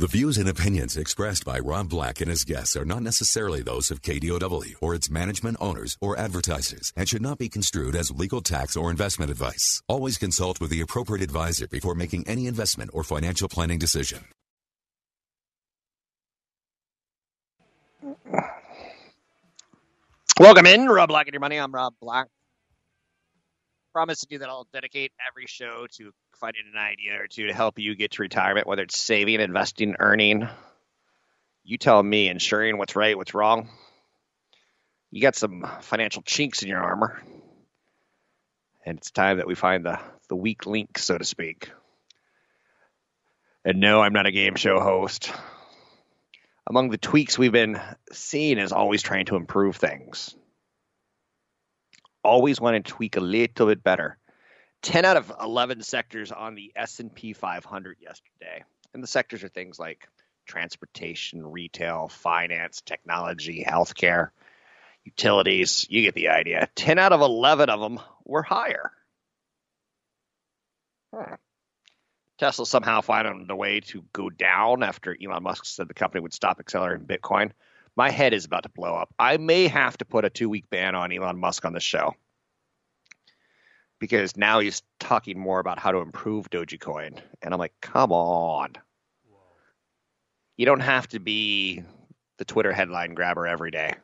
The views and opinions expressed by Rob Black and his guests are not necessarily those of KDOW or its management owners or advertisers and should not be construed as legal tax or investment advice. Always consult with the appropriate advisor before making any investment or financial planning decision. Welcome in, Rob Black and your money. I'm Rob Black. Promise to you that I'll dedicate every show to finding an idea or two to help you get to retirement, whether it's saving, investing, earning. You tell me, ensuring what's right, what's wrong. You got some financial chinks in your armor, and it's time that we find the the weak link, so to speak. And no, I'm not a game show host. Among the tweaks we've been seeing is always trying to improve things. Always want to tweak a little bit better. 10 out of 11 sectors on the S&P 500 yesterday. And the sectors are things like transportation, retail, finance, technology, healthcare, utilities. You get the idea. 10 out of 11 of them were higher. Hmm. Tesla somehow found a way to go down after Elon Musk said the company would stop accelerating Bitcoin. My head is about to blow up. I may have to put a two week ban on Elon Musk on the show because now he's talking more about how to improve Dogecoin. And I'm like, come on. You don't have to be the Twitter headline grabber every day.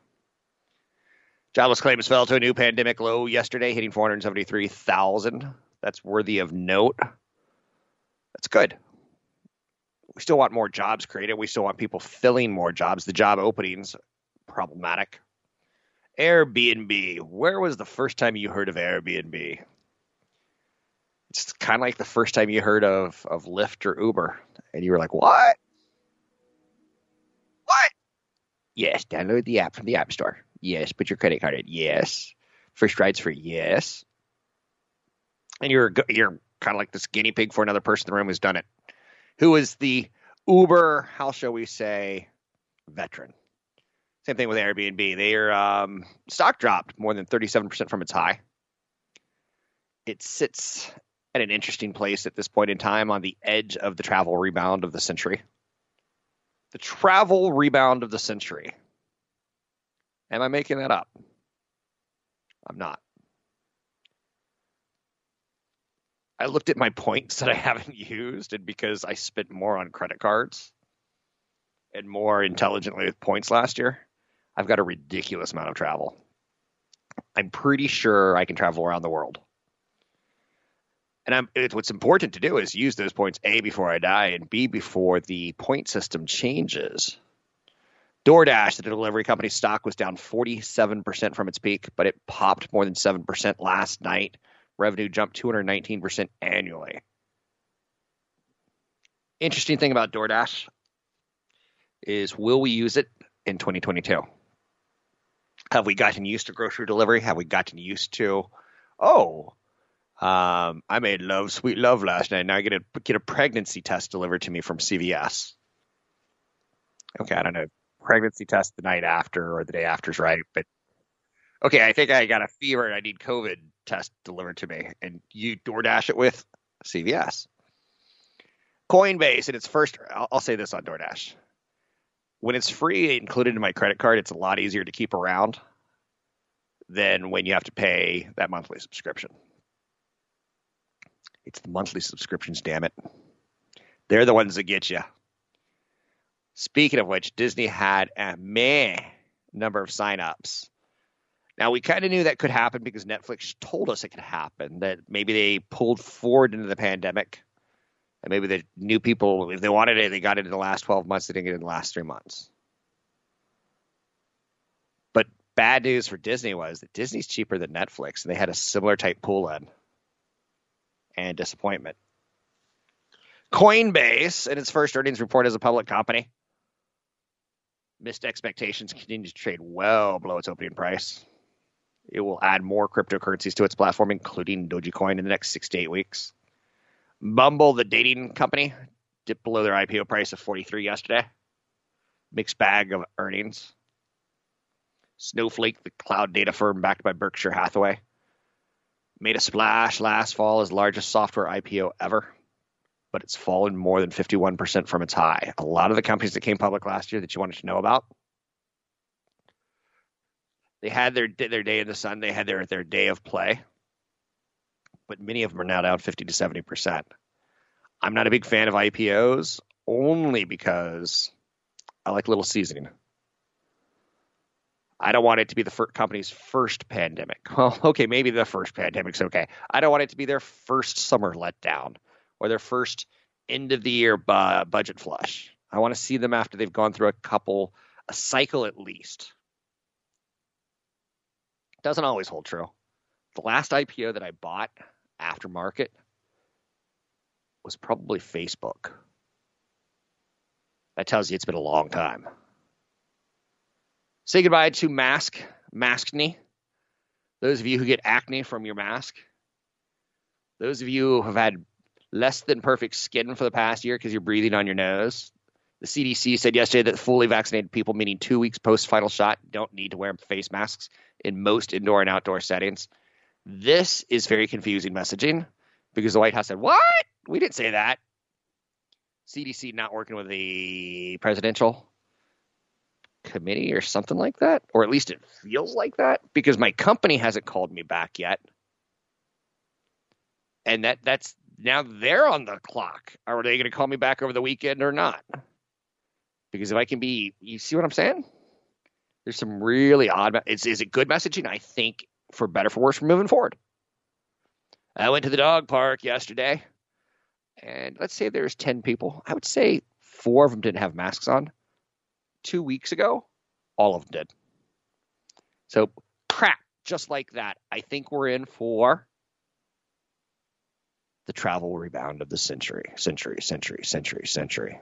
Jobless claims fell to a new pandemic low yesterday, hitting 473,000. That's worthy of note. That's good. We still want more jobs created. We still want people filling more jobs. The job openings problematic. Airbnb. Where was the first time you heard of Airbnb? It's kind of like the first time you heard of of Lyft or Uber, and you were like, "What? What? Yes, download the app from the App Store. Yes, put your credit card in. Yes, first ride's free. Yes." And you're you're kind of like this guinea pig for another person in the room who's done it, who is the Uber, how shall we say, veteran. Same thing with Airbnb. Their um, stock dropped more than 37% from its high. It sits at an interesting place at this point in time on the edge of the travel rebound of the century. The travel rebound of the century. Am I making that up? I'm not. I looked at my points that I haven't used, and because I spent more on credit cards and more intelligently with points last year, I've got a ridiculous amount of travel. I'm pretty sure I can travel around the world. And what's important to do is use those points A before I die and B before the point system changes. DoorDash, the delivery company stock was down 47% from its peak, but it popped more than 7% last night. Revenue jumped 219% annually. Interesting thing about DoorDash is will we use it in 2022? Have we gotten used to grocery delivery? Have we gotten used to, oh, um, I made love, sweet love last night. Now I get a get a pregnancy test delivered to me from CVS. Okay, I don't know. Pregnancy test the night after or the day after is right, but okay, I think I got a fever and I need COVID test delivered to me, and you DoorDash it with CVS. Coinbase in its first, I'll, I'll say this on DoorDash. When it's free included in my credit card, it's a lot easier to keep around than when you have to pay that monthly subscription. It's the monthly subscriptions, damn it. They're the ones that get you. Speaking of which, Disney had a meh number of signups. Now, we kind of knew that could happen because Netflix told us it could happen, that maybe they pulled forward into the pandemic. And maybe the new people, if they wanted it, they got it in the last 12 months. They didn't get it in the last three months. But bad news for Disney was that Disney's cheaper than Netflix, and they had a similar type pool in and disappointment. Coinbase, in its first earnings report as a public company, missed expectations, continues to trade well below its opening price. It will add more cryptocurrencies to its platform, including Dogecoin, in the next six to eight weeks. Bumble, the dating company, dipped below their IPO price of 43 yesterday. Mixed bag of earnings. Snowflake, the cloud data firm backed by Berkshire Hathaway, made a splash last fall as largest software IPO ever, but it's fallen more than 51% from its high. A lot of the companies that came public last year that you wanted to know about, they had their their day in the sun, they had their their day of play, but many of them are now down 50 to 70%. I'm not a big fan of IPOs only because I like little seasoning. I don't want it to be the fir- company's first pandemic. Well, okay, maybe the first pandemic's okay. I don't want it to be their first summer letdown or their first end of the year bu- budget flush. I want to see them after they've gone through a couple, a cycle at least. Doesn't always hold true. The last IPO that I bought after market was probably Facebook. That tells you it's been a long time. Say goodbye to mask, maskne. Those of you who get acne from your mask. Those of you who have had less than perfect skin for the past year because you're breathing on your nose. The CDC said yesterday that fully vaccinated people, meaning two weeks post final shot, don't need to wear face masks in most indoor and outdoor settings. This is very confusing messaging because the White House said, What? We didn't say that. CDC not working with the presidential committee or something like that, or at least it feels like that because my company hasn't called me back yet. And that that's now they're on the clock. Are they going to call me back over the weekend or not? Because if I can be, you see what I'm saying? There's some really odd. It's is it good messaging? I think for better for worse for moving forward. I went to the dog park yesterday, and let's say there's ten people. I would say four of them didn't have masks on. Two weeks ago, all of them did. So crap, just like that. I think we're in for the travel rebound of the century, century, century, century, century.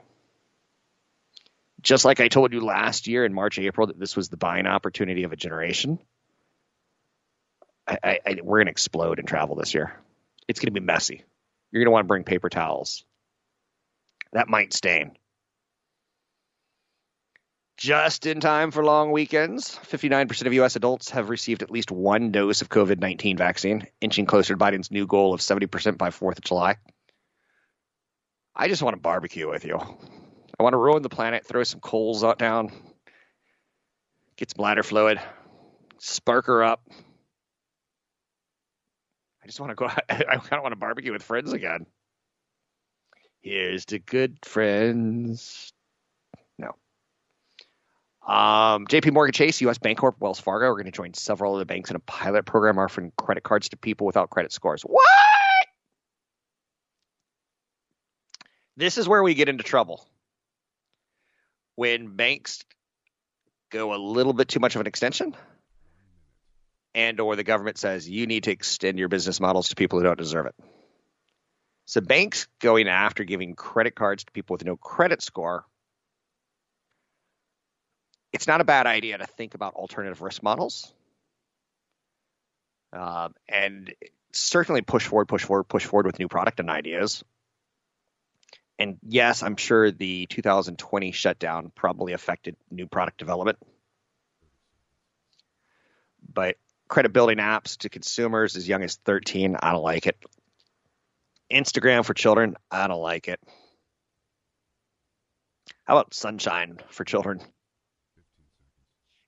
Just like I told you last year in March, April, that this was the buying opportunity of a generation. I, I, I, we're going to explode in travel this year. It's going to be messy. You're going to want to bring paper towels. That might stain. Just in time for long weekends, 59% of U.S. adults have received at least one dose of COVID 19 vaccine, inching closer to Biden's new goal of 70% by 4th of July. I just want to barbecue with you. I want to ruin the planet, throw some coals out down, get some bladder fluid, spark her up. I just want to go. I kind of want to barbecue with friends again. Here's to good friends. Um, JP Morgan Chase, US Bancorp, Wells Fargo are going to join several other banks in a pilot program offering credit cards to people without credit scores. What? This is where we get into trouble. When banks go a little bit too much of an extension and or the government says you need to extend your business models to people who don't deserve it. So banks going after giving credit cards to people with no credit score it's not a bad idea to think about alternative risk models um, and certainly push forward, push forward, push forward with new product and ideas. And yes, I'm sure the 2020 shutdown probably affected new product development. But credit building apps to consumers as young as 13, I don't like it. Instagram for children, I don't like it. How about Sunshine for children?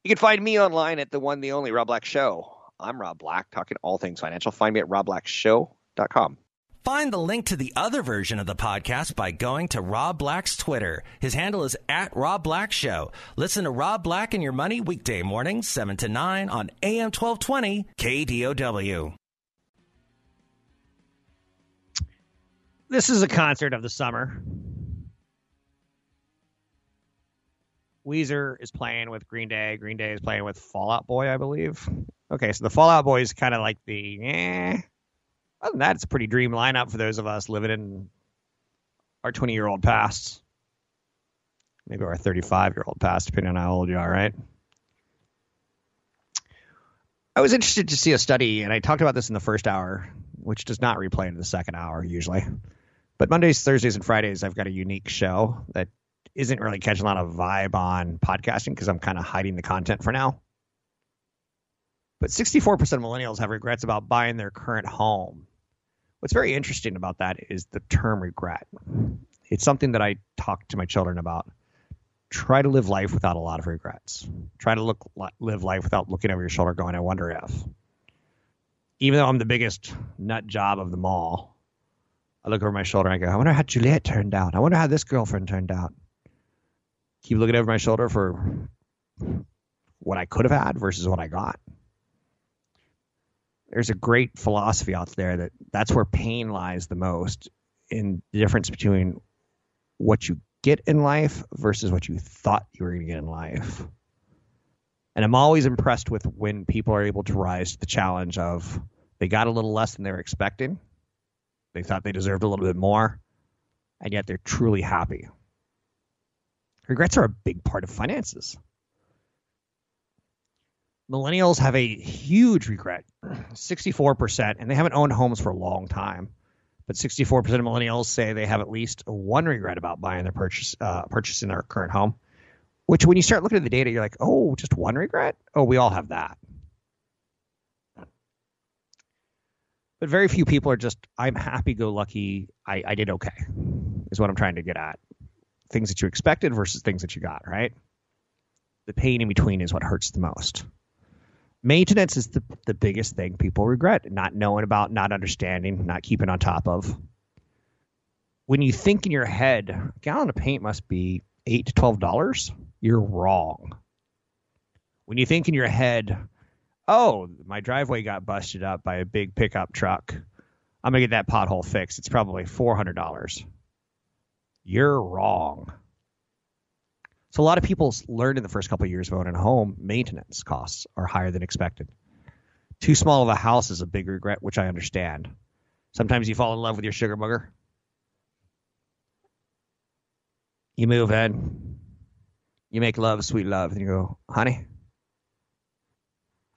You can find me online at the one, the only Rob Black Show. I'm Rob Black, talking all things financial. Find me at robblackshow.com. Find the link to the other version of the podcast by going to Rob Black's Twitter. His handle is at Rob Black Show. Listen to Rob Black and Your Money weekday mornings, 7 to 9 on AM 1220 KDOW. This is a concert of the summer. Weezer is playing with Green Day. Green Day is playing with Fall Out Boy, I believe. Okay, so the Fall Out Boy is kind of like the eh. Other than that, it's a pretty dream lineup for those of us living in our 20 year old past, maybe our 35 year old past, depending on how old you are, right? I was interested to see a study, and I talked about this in the first hour, which does not replay in the second hour usually. But Mondays, Thursdays, and Fridays, I've got a unique show that isn't really catching a lot of vibe on podcasting because I'm kind of hiding the content for now. But 64% of millennials have regrets about buying their current home. What's very interesting about that is the term regret. It's something that I talk to my children about. Try to live life without a lot of regrets. Try to look live life without looking over your shoulder going, I wonder if. Even though I'm the biggest nut job of them all, I look over my shoulder and I go, I wonder how Juliet turned out. I wonder how this girlfriend turned out. Keep looking over my shoulder for what I could have had versus what I got there's a great philosophy out there that that's where pain lies the most in the difference between what you get in life versus what you thought you were going to get in life. And I'm always impressed with when people are able to rise to the challenge of they got a little less than they were expecting. They thought they deserved a little bit more, and yet they're truly happy. Regrets are a big part of finances. Millennials have a huge regret 64% and they haven't owned homes for a long time. But 64% of millennials say they have at least one regret about buying their purchase uh, purchasing their current home which when you start looking at the data you're like oh just one regret? Oh we all have that. But very few people are just i'm happy go lucky I, I did okay is what i'm trying to get at things that you expected versus things that you got right? The pain in between is what hurts the most. Maintenance is the, the biggest thing people regret not knowing about not understanding not keeping on top of. When you think in your head a gallon of paint must be eight to twelve dollars you're wrong. When you think in your head oh my driveway got busted up by a big pickup truck. I'm gonna get that pothole fixed. It's probably four hundred dollars you're wrong so a lot of people learned in the first couple of years of owning a home, maintenance costs are higher than expected. Too small of a house is a big regret, which I understand. Sometimes you fall in love with your sugar booger. You move in, you make love, sweet love, and you go, honey,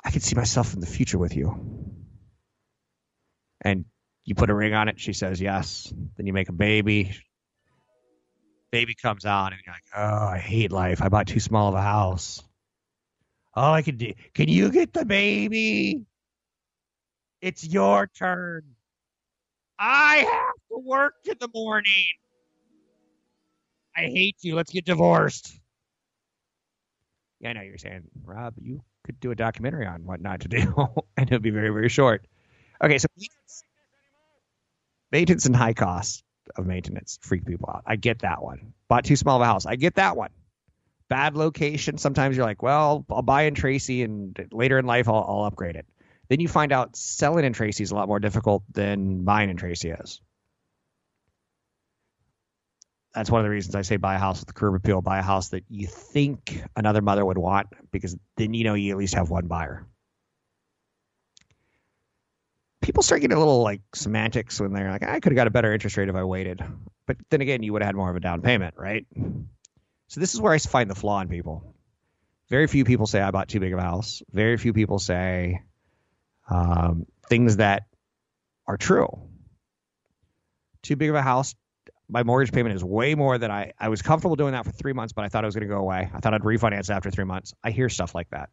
I can see myself in the future with you. And you put a ring on it. She says yes. Then you make a baby baby comes out and you're like, oh, I hate life. I bought too small of a house. All I can do. Can you get the baby? It's your turn. I have to work in the morning. I hate you. Let's get divorced. Yeah, I know you're saying, Rob, you could do a documentary on what not to do, and it'll be very, very short. Okay, so maintenance and high costs of maintenance freak people out. I get that one. Bought too small of a house. I get that one. Bad location. Sometimes you're like, well, I'll buy in Tracy and later in life I'll, I'll upgrade it. Then you find out selling in Tracy is a lot more difficult than buying in Tracy is. That's one of the reasons I say buy a house with the curb appeal. Buy a house that you think another mother would want because then you know you at least have one buyer people start getting a little like semantics when they're like, I could have got a better interest rate if I waited. But then again, you would have had more of a down payment, right? So this is where I find the flaw in people. Very few people say I bought too big of a house. Very few people say um, things that are true. Too big of a house. My mortgage payment is way more than I. I was comfortable doing that for three months, but I thought it was going to go away. I thought I'd refinance after three months. I hear stuff like that.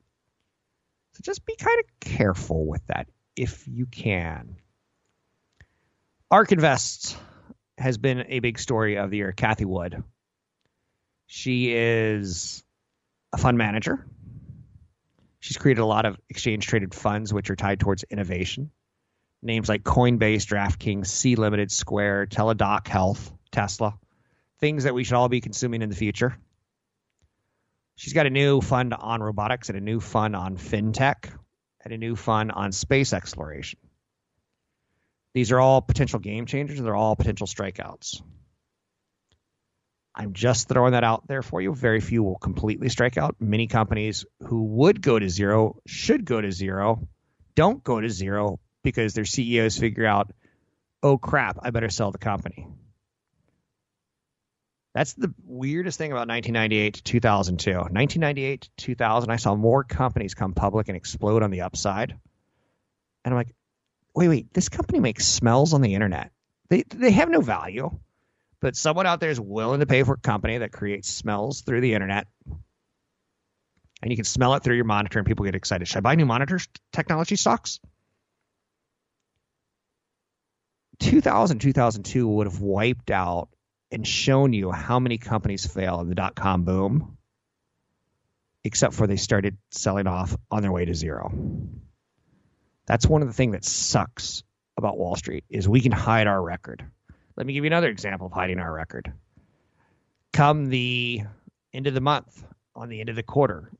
So just be kind of careful with that if you can. ARK Invest has been a big story of the year. Cathie Wood. She is a fund manager. She's created a lot of exchange traded funds which are tied towards innovation. Names like Coinbase, DraftKings, Sea Limited, Square, Teladoc Health, Tesla, things that we should all be consuming in the future. She's got a new fund on robotics and a new fund on fintech, and a new fund on space exploration. These are all potential game changers. They're all potential strikeouts. I'm just throwing that out there for you. Very few will completely strike out. Many companies who would go to zero should go to zero, don't go to zero because their CEOs figure out, oh crap, I better sell the company. That's the weirdest thing about 1998 to 2002. 1998 to 2000, I saw more companies come public and explode on the upside. And I'm like, wait, wait, this company makes smells on the internet. They they have no value, but someone out there is willing to pay for a company that creates smells through the internet. And you can smell it through your monitor, and people get excited. Should I buy new monitor technology stocks? 2000, 2002 would have wiped out and shown you how many companies fail in the dot com boom, except for they started selling off on their way to zero. That's one of the things that sucks about Wall Street is we can hide our record. Let me give you another example of hiding our record. Come the end of the month, on the end of the quarter,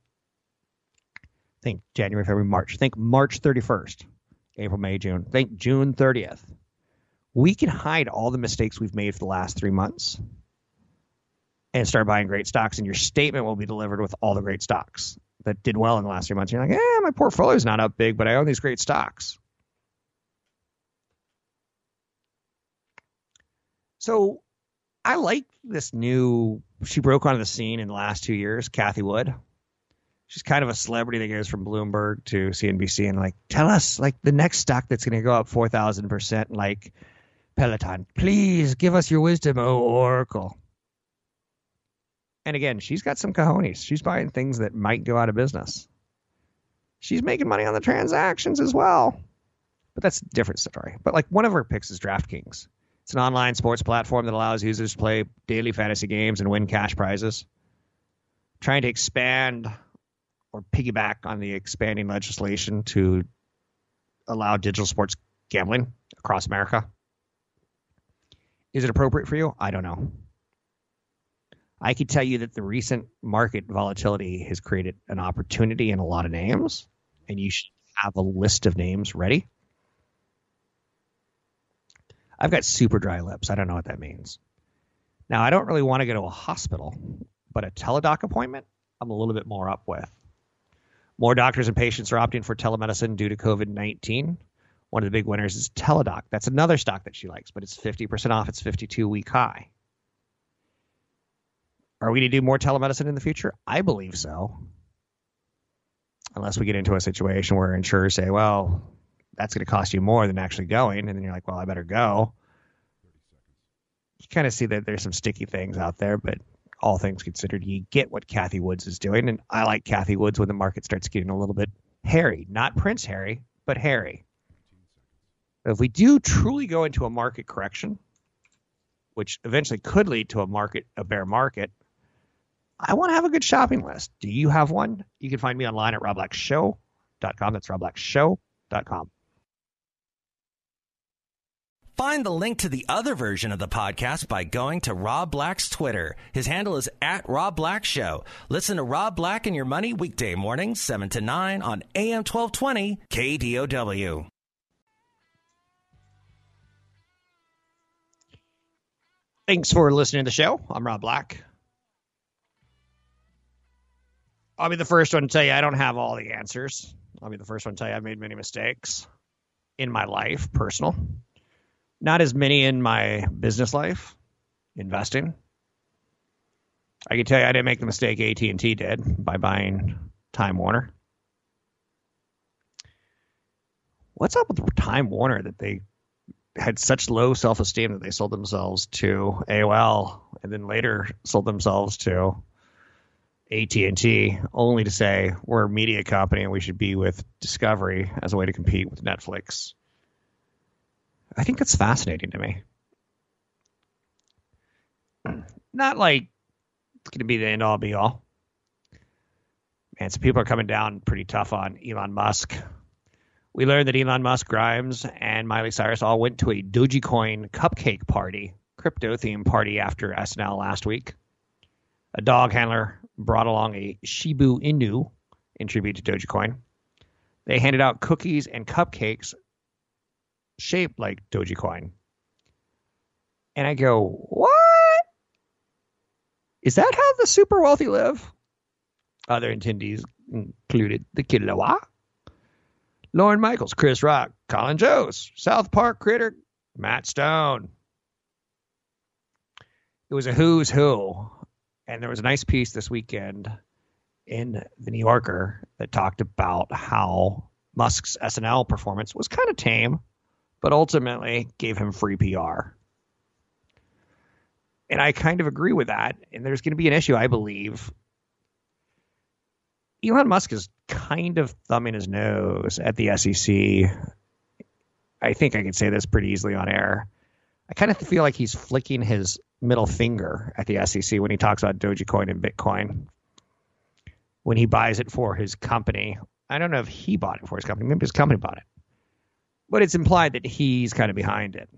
think January, February, March. Think March 31st, April, May, June. Think June 30th we can hide all the mistakes we've made for the last three months and start buying great stocks, and your statement will be delivered with all the great stocks that did well in the last three months. You're like, yeah, my portfolio is not up big, but I own these great stocks. So I like this new. She broke onto the scene in the last two years, Cathie Wood. She's kind of a celebrity that goes from Bloomberg to CNBC and like, tell us like the next stock that's going to go up four thousand percent, like Peloton, please give us your wisdom, O Oracle. And again, she's got some cojones. She's buying things that might go out of business. She's making money on the transactions as well. But that's a different story. But like one of her picks is DraftKings. It's an online sports platform that allows users to play daily fantasy games and win cash prizes. Trying to expand or piggyback on the expanding legislation to allow digital sports gambling across America. Is it appropriate for you? I don't know. I could tell you that the recent market volatility has created an opportunity in a lot of names, and you should have a list of names ready. I've got super dry lips. I don't know what that means. Now, I don't really want to go to a hospital, but a teledoc appointment, I'm a little bit more up with. More doctors and patients are opting for telemedicine due to COVID 19. One of the big winners is Teladoc. That's another stock that she likes, but it's 50% off its 52 week high. Are we going to do more telemedicine in the future? I believe so. Unless we get into a situation where insurers say, well, that's going to cost you more than actually going. And then you're like, well, I better go. You kind of see that there's some sticky things out there, but all things considered, you get what Cathie Woods is doing. And I like Cathie Woods when the market starts getting a little bit hairy. Not Prince Harry, but hairy. If we do truly go into a market correction, which eventually could lead to a market, a bear market, I want to have a good shopping list. Do you have one? You can find me online at robblackshow.com. That's robblackshow.com. Find the link to the other version of the podcast by going to Rob Black's Twitter. His handle is at Rob Black Show. Listen to Rob Black and Your Money weekday mornings, 7 to 9 on AM 1220 KDOW. Thanks for listening to the show. I'm Rob Black. I'll be the first one to tell you I don't have all the answers. I'll be the first one to tell you I've made many mistakes in my life, personal. Not as many in my business life, investing. I can tell you I didn't make the mistake AT&T did by buying Time Warner. What's up with Time Warner that they had such low self esteem that they sold themselves to AOL and then later sold themselves to AT and T, only to say we're a media company and we should be with Discovery as a way to compete with Netflix. I think that's fascinating to me. Not like it's going to be the end all be all. Man, some people are coming down pretty tough on Elon Musk we learned that Elon Musk, Grimes, and Miley Cyrus all went to a Dogecoin cupcake party, crypto themed party after SNL last week. A dog handler brought along a Shiba Inu in tribute to Dogecoin. They handed out cookies and cupcakes shaped like Dogecoin. And I go, what? Is that how the super wealthy live? Other attendees included the Kid Laroi, Lorne Michaels, Chris Rock, Colin Jost, South Park critic, Matt Stone. it was a who's who, and there was a nice piece this weekend in the New Yorker that talked about how Musk's SNL performance was kind of tame, but ultimately gave him free PR. And I kind of agree with that. And there's going to be an issue, I believe. Elon Musk is kind of thumbing his nose at the SEC. I think I can say this pretty easily on air. I kind of feel like he's flicking his middle finger at the SEC when he talks about Dogecoin and Bitcoin. When he buys it for his company, I don't know if he bought it for his company. Maybe his company bought it, but it's implied that he's kind of behind it.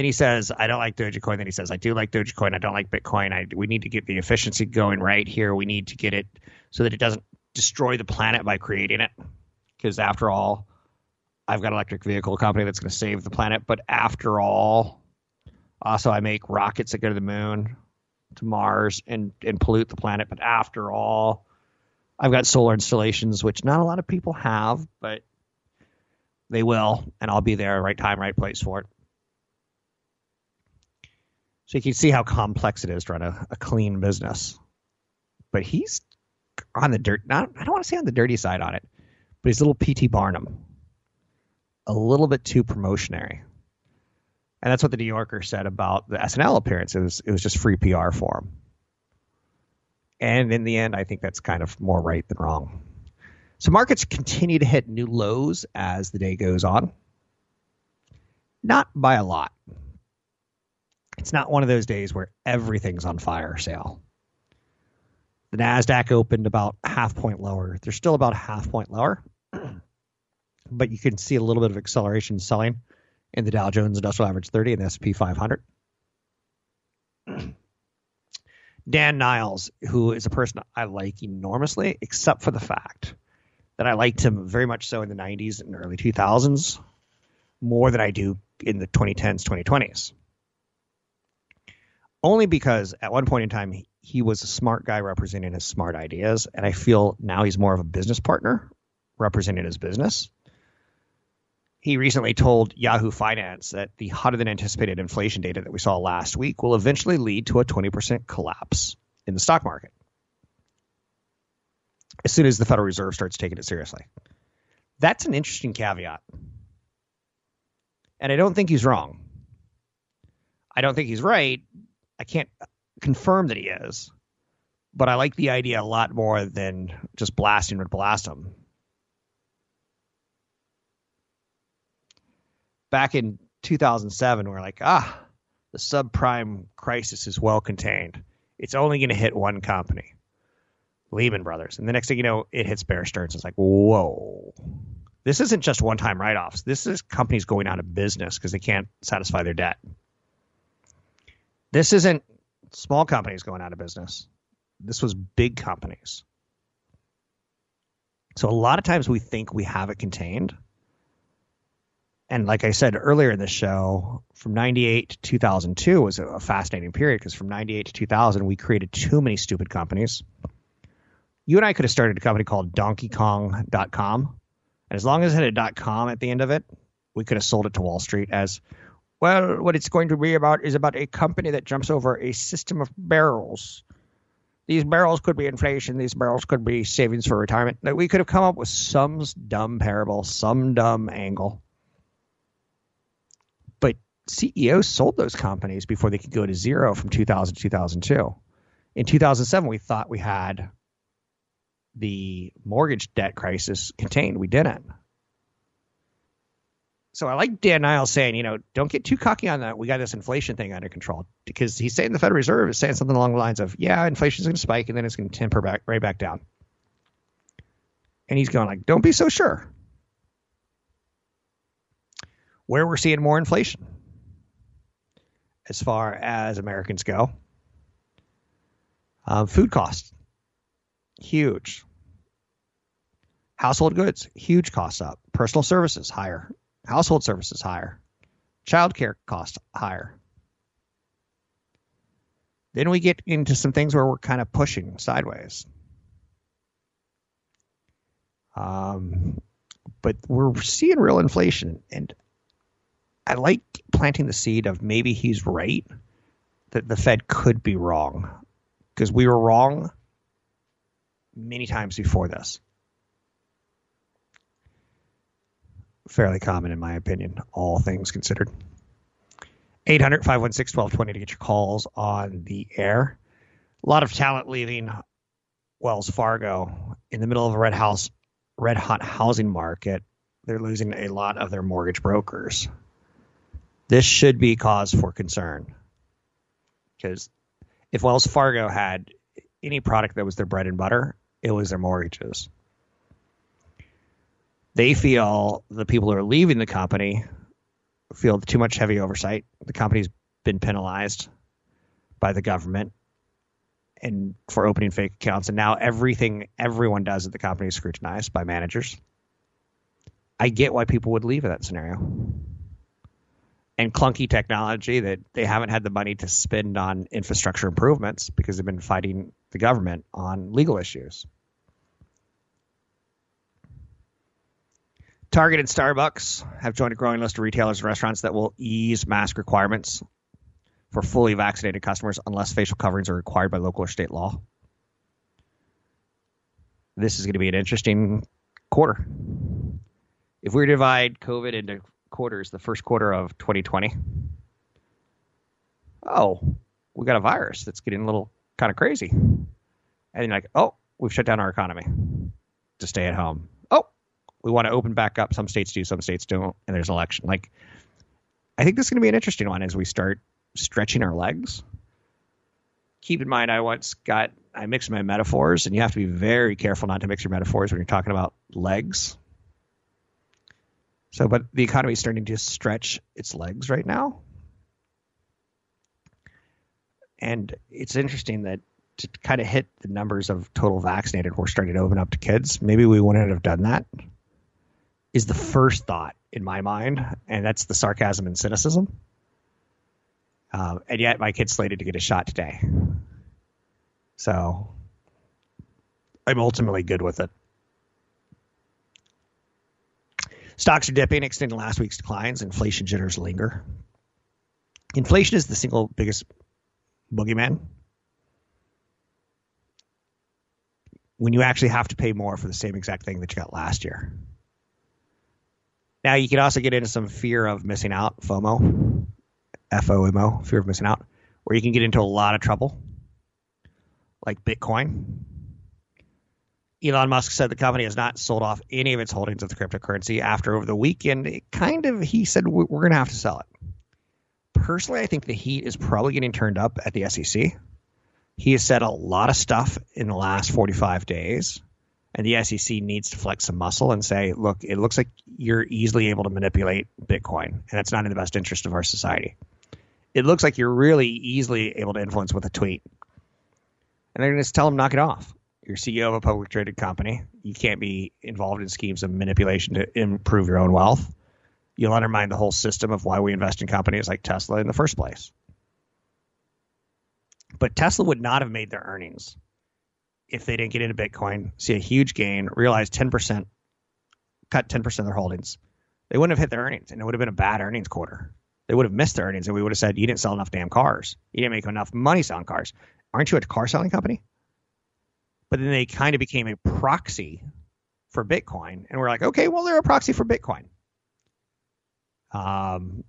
Then he says, I don't like Dogecoin. Then he says, I do like Dogecoin. I don't like Bitcoin. I, we need to get the efficiency going right here. We need to get it so that it doesn't destroy the planet by creating it. Because after all, I've got an electric vehicle company that's going to save the planet. But after all, also I make rockets that go to the moon, to Mars, and, and pollute the planet. But after all, I've got solar installations, which not a lot of people have, but they will. And I'll be there, right time, right place for it. So you can see how complex it is to run a, a clean business. But he's on the dirt. Not I don't want to say on the dirty side on it, but he's a little PT Barnum, a little bit too promotionary. And that's what the New Yorker said about the SNL appearance. It was it was just free PR for him. And in the end, I think that's kind of more right than wrong. So markets continue to hit new lows as the day goes on. Not by a lot. It's not one of those days where everything's on fire sale. The Nasdaq opened about half point lower. They're still about half point lower, but you can see a little bit of acceleration selling in the Dow Jones Industrial Average 30 and the S&P 500. Dan Niles, who is a person I like enormously, except for the fact that I liked him very much so in the 90s and early 2000s more than I do in the 2010s, 2020s only because at one point in time he, he was a smart guy representing his smart ideas, and I feel now he's more of a business partner representing his business. He recently told Yahoo Finance that the hotter than anticipated inflation data that we saw last week will eventually lead to a 20% collapse in the stock market as soon as the Federal Reserve starts taking it seriously. That's an interesting caveat. And I don't think he's wrong. I don't think he's right, I can't confirm that he is, but I like the idea a lot more than just blasting would blast him. Back in 2007, we are like, ah, the subprime crisis is well contained. It's only going to hit one company, Lehman Brothers. And the next thing you know, it hits Bear Stearns. It's like, whoa. This isn't just one time write offs. This is companies going out of business because they can't satisfy their debt. This isn't small companies going out of business. This was big companies. So a lot of times we think we have it contained. And like I said earlier in the show, from 98 to 2002 was a fascinating period because from 98 to 2000, we created too many stupid companies. You and I could have started a company called DonkeyKong.com. And as long as it had a .com at the end of it, we could have sold it to Wall Street as well, what it's going to be about is about a company that jumps over a system of barrels. These barrels could be inflation. These barrels could be savings for retirement. We could have come up with some dumb parable, some dumb angle. But CEOs sold those companies before they could go to zero from 2000 to 2002. In 2007, we thought we had the mortgage debt crisis contained. We didn't so I like Dan Niles saying, you know, don't get too cocky on that. We got this inflation thing under control because he's saying the Federal Reserve is saying something along the lines of, yeah, inflation's going to spike and then it's going to temper back right back down. And he's going like, don't be so sure. Where we're seeing more inflation as far as Americans go, um, food costs, huge. Household goods, huge costs up. Personal services, higher Household services higher. Childcare costs higher. Then we get into some things where we're kind of pushing sideways. Um, but we're seeing real inflation, and I like planting the seed of maybe he's right that the Fed could be wrong because we were wrong many times before this. Fairly common, in my opinion, all things considered. 800 516 1220 to get your calls on the air. A lot of talent leaving Wells Fargo in the middle of a red house, red hot housing market. They're losing a lot of their mortgage brokers. This should be cause for concern because if Wells Fargo had any product that was their bread and butter, it was their mortgages. They feel the people who are leaving the company feel too much heavy oversight. The company's been penalized by the government and for opening fake accounts, and now everything everyone does at the company is scrutinized by managers. I get why people would leave in that scenario. And clunky technology that they haven't had the money to spend on infrastructure improvements because they've been fighting the government on legal issues. Target and Starbucks have joined a growing list of retailers and restaurants that will ease mask requirements for fully vaccinated customers unless facial coverings are required by local or state law. This is going to be an interesting quarter. If we divide COVID into quarters, the first quarter of 2020, oh, we got a virus that's getting a little kind of crazy. And you're like, oh, we've shut down our economy to stay at home we want to open back up. Some states do, some states don't, and there's an election. Like, I think this is going to be an interesting one as we start stretching our legs. Keep in mind, I once got I mixed my metaphors, and you have to be very careful not to mix your metaphors when you're talking about legs. So, but the economy is starting to stretch its legs right now. And it's interesting that to kind of hit the numbers of total vaccinated, we're starting to open up to kids. Maybe we wouldn't have done that is the first thought in my mind, and that's the sarcasm and cynicism. Uh, and yet, my kid's slated to get a shot today, so I'm ultimately good with it. Stocks are dipping, extending last week's declines. Inflation jitters linger. Inflation is the single biggest boogeyman. When you actually have to pay more for the same exact thing that you got last year. Now you can also get into some fear of missing out, FOMO, FOMO, fear of missing out, where you can get into a lot of trouble, like Bitcoin. Elon Musk said the company has not sold off any of its holdings of the cryptocurrency after over the weekend. It kind of, he said, we're going to have to sell it. Personally, I think the heat is probably getting turned up at the SEC. He has said a lot of stuff in the last 45 days and the SEC needs to flex some muscle and say, look, it looks like you're easily able to manipulate Bitcoin, and that's not in the best interest of our society. It looks like you're really easily able to influence with a tweet. And they're going to tell them, knock it off. You're CEO of a public traded company. You can't be involved in schemes of manipulation to improve your own wealth. You'll undermine the whole system of why we invest in companies like Tesla in the first place. But Tesla would not have made their earnings if they didn't get into Bitcoin, see a huge gain, realize 10%, cut 10% of their holdings, they wouldn't have hit their earnings and it would have been a bad earnings quarter. They would have missed their earnings and we would have said, you didn't sell enough damn cars. You didn't make enough money selling cars. Aren't you a car selling company? But then they kind of became a proxy for Bitcoin. And we're like, okay, well, they're a proxy for Bitcoin. Um,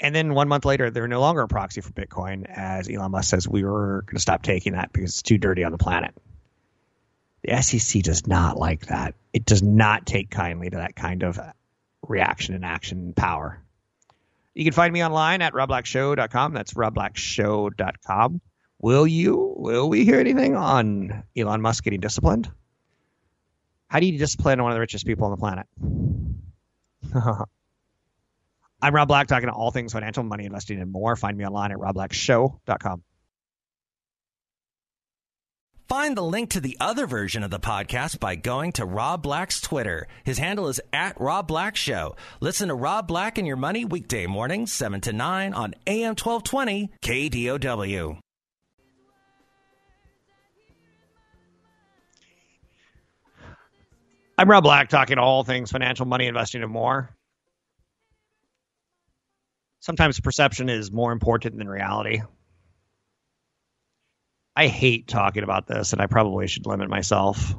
and then one month later, they're no longer a proxy for Bitcoin, as Elon Musk says we were going to stop taking that because it's too dirty on the planet. The SEC does not like that. It does not take kindly to that kind of reaction and action power. You can find me online at robblackshow.com. That's robblackshow.com. Will you, will we hear anything on Elon Musk getting disciplined? How do you discipline one of the richest people on the planet? I'm Rob Black, talking to all things financial, money, investing, and more. Find me online at robblackshow.com. Find the link to the other version of the podcast by going to Rob Black's Twitter. His handle is at Rob Black Show. Listen to Rob Black and Your Money weekday mornings, 7 to 9 on AM 1220 KDOW. I'm Rob Black, talking all things financial, money, investing, and more. Sometimes perception is more important than reality. I hate talking about this, and I probably should limit myself.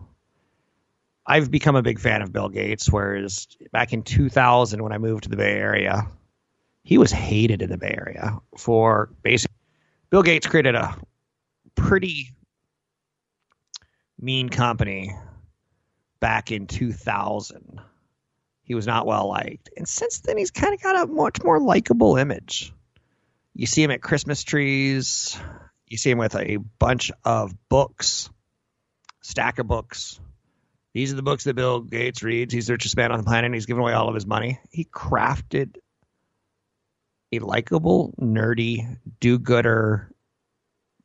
I've become a big fan of Bill Gates, whereas back in 2000, when I moved to the Bay Area, he was hated in the Bay Area for basically. Bill Gates created a pretty mean company back in 2000. He was not well liked. And since then, he's kind of got a much more likable image. You see him at Christmas trees, you see him with a bunch of books, stack of books. These are the books that Bill Gates reads. He's the richest man on the planet. And he's giving away all of his money. He crafted a likable, nerdy, do-gooder.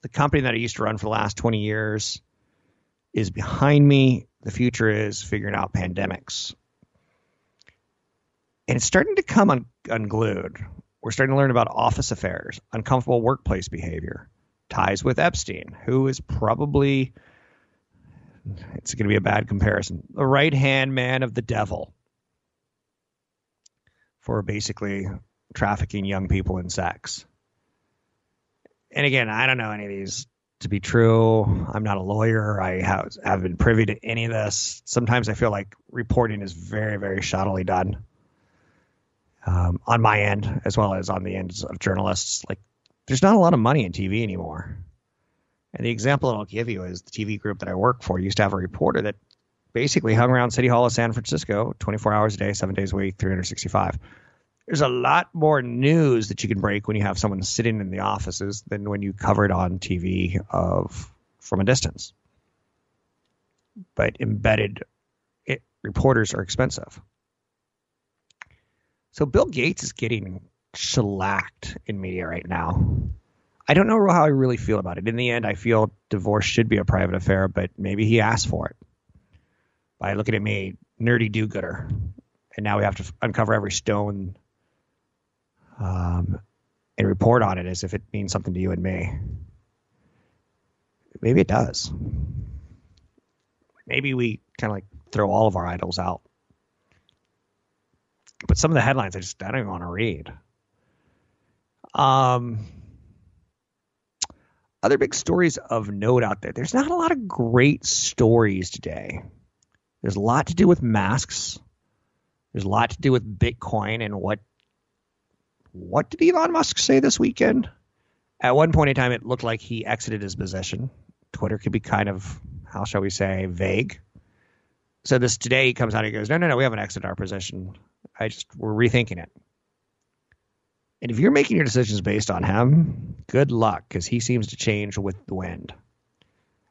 The company that I used to run for the last 20 years is behind me. The future is figuring out pandemics. And it's starting to come un- unglued. We're starting to learn about office affairs, uncomfortable workplace behavior, ties with Epstein, who is probably, it's going to be a bad comparison, the right hand man of the devil for basically trafficking young people in sex. And again, I don't know any of these to be true. I'm not a lawyer. I have, have been privy to any of this. Sometimes I feel like reporting is very, very shoddily done um, on my end, as well as on the ends of journalists. Like, there's not a lot of money in TV anymore. And the example that I'll give you is the TV group that I work for used to have a reporter that basically hung around City Hall of San Francisco 24 hours a day, seven days a week, 365 there's a lot more news that you can break when you have someone sitting in the offices than when you cover it on TV of from a distance. But embedded it, reporters are expensive. So Bill Gates is getting shellacked in media right now. I don't know how I really feel about it. In the end, I feel divorce should be a private affair, but maybe he asked for it by looking at me, nerdy do-gooder, and now we have to uncover every stone um, and report on it as if it means something to you and me. Maybe it does. Maybe we kind of like throw all of our idols out. But some of the headlines I just I don't even want to read. Um, other big stories of note out there. There's not a lot of great stories today. There's a lot to do with masks. There's a lot to do with Bitcoin and what what did Elon Musk say this weekend? At one point in time, it looked like he exited his position. Twitter could be kind of, how shall we say, vague. So this today he comes out and he goes, no, no, no, we haven't exited our position. I just we're rethinking it. And if you're making your decisions based on him, good luck because he seems to change with the wind.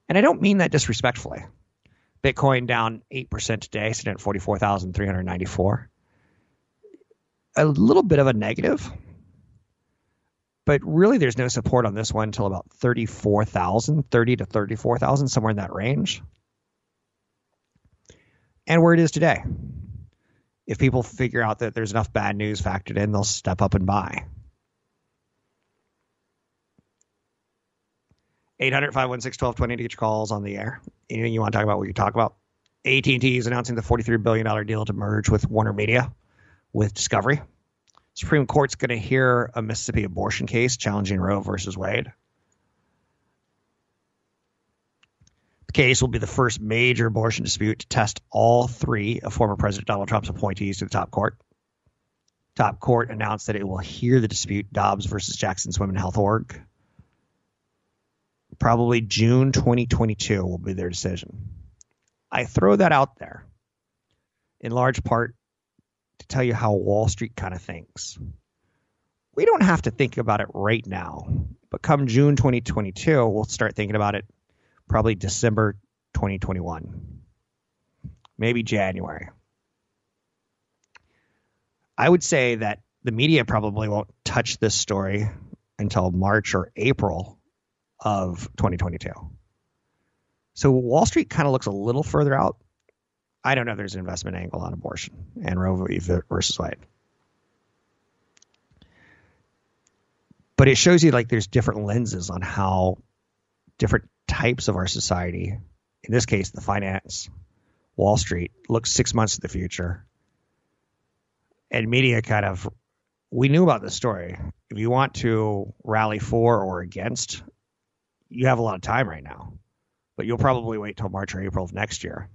And I don't mean that disrespectfully. Bitcoin down 8% today, sitting at 44,394 a little bit of a negative, but really there's no support on this one until about 34,000, 30 to 34,000, somewhere in that range. And where it is today. If people figure out that there's enough bad news factored in, they'll step up and buy. 800 516 1220 to get your calls on the air. Anything you want to talk about, we can talk about. AT&T is announcing the $43 billion deal to merge with Warner Media with Discovery. Supreme Court's going to hear a Mississippi abortion case challenging Roe versus Wade. The case will be the first major abortion dispute to test all three of former President Donald Trump's appointees to the top court. Top court announced that it will hear the dispute Dobbs versus Jackson's Women Health Org. Probably June 2022 will be their decision. I throw that out there in large part to tell you how Wall Street kind of thinks. We don't have to think about it right now, but come June 2022, we'll start thinking about it probably December 2021, maybe January. I would say that the media probably won't touch this story until March or April of 2022. So Wall Street kind of looks a little further out I don't know if there's an investment angle on abortion and Roe v. versus Wade. But it shows you like there's different lenses on how different types of our society, in this case, the finance, Wall Street, looks six months to the future. And media kind of we knew about this story. If you want to rally for or against, you have a lot of time right now, but you'll probably wait till March or April of next year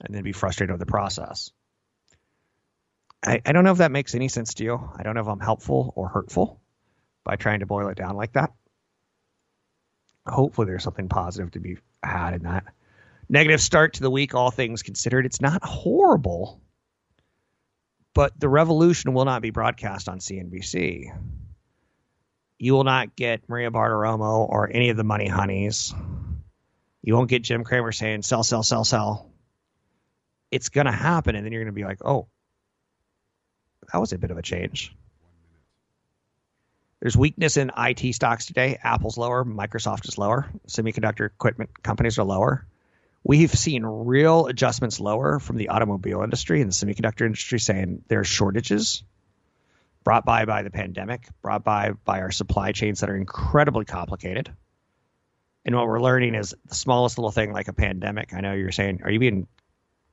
and then be frustrated with the process. I, I don't know if that makes any sense to you. I don't know if I'm helpful or hurtful by trying to boil it down like that. Hopefully, there's something positive to be had in that. Negative start to the week, all things considered. It's not horrible, but the revolution will not be broadcast on CNBC. You will not get Maria Bartiromo or any of the money honeys. You won't get Jim Cramer saying sell, sell, sell, sell. It's going to happen, and then you're going to be like, oh, that was a bit of a change. There's weakness in IT stocks today. Apple's lower, Microsoft is lower, semiconductor equipment companies are lower. We've seen real adjustments lower from the automobile industry and the semiconductor industry saying there's shortages brought by by the pandemic, brought by by our supply chains that are incredibly complicated. And what we're learning is the smallest little thing like a pandemic. I know you're saying, are you being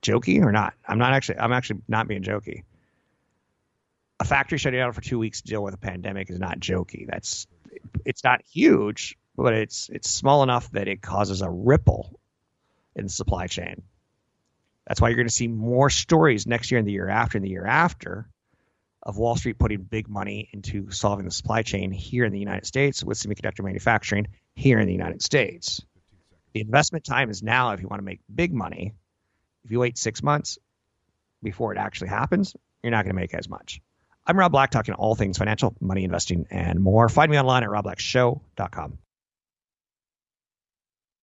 jokey or not? I'm not actually. I'm actually not being jokey a factory shutting down for two weeks to deal with a pandemic is not jokey. That's it's not huge, but it's it's small enough that it causes a ripple in the supply chain. That's why you're going to see more stories next year and the year after and the year after of Wall Street putting big money into solving the supply chain here in the United States with semiconductor manufacturing here in the United States. The investment time is now if you want to make big money. If you wait six months before it actually happens, you're not going to make as much. I'm Rob Black, talking all things financial, money investing, and more. Find me online at robblackshow.com.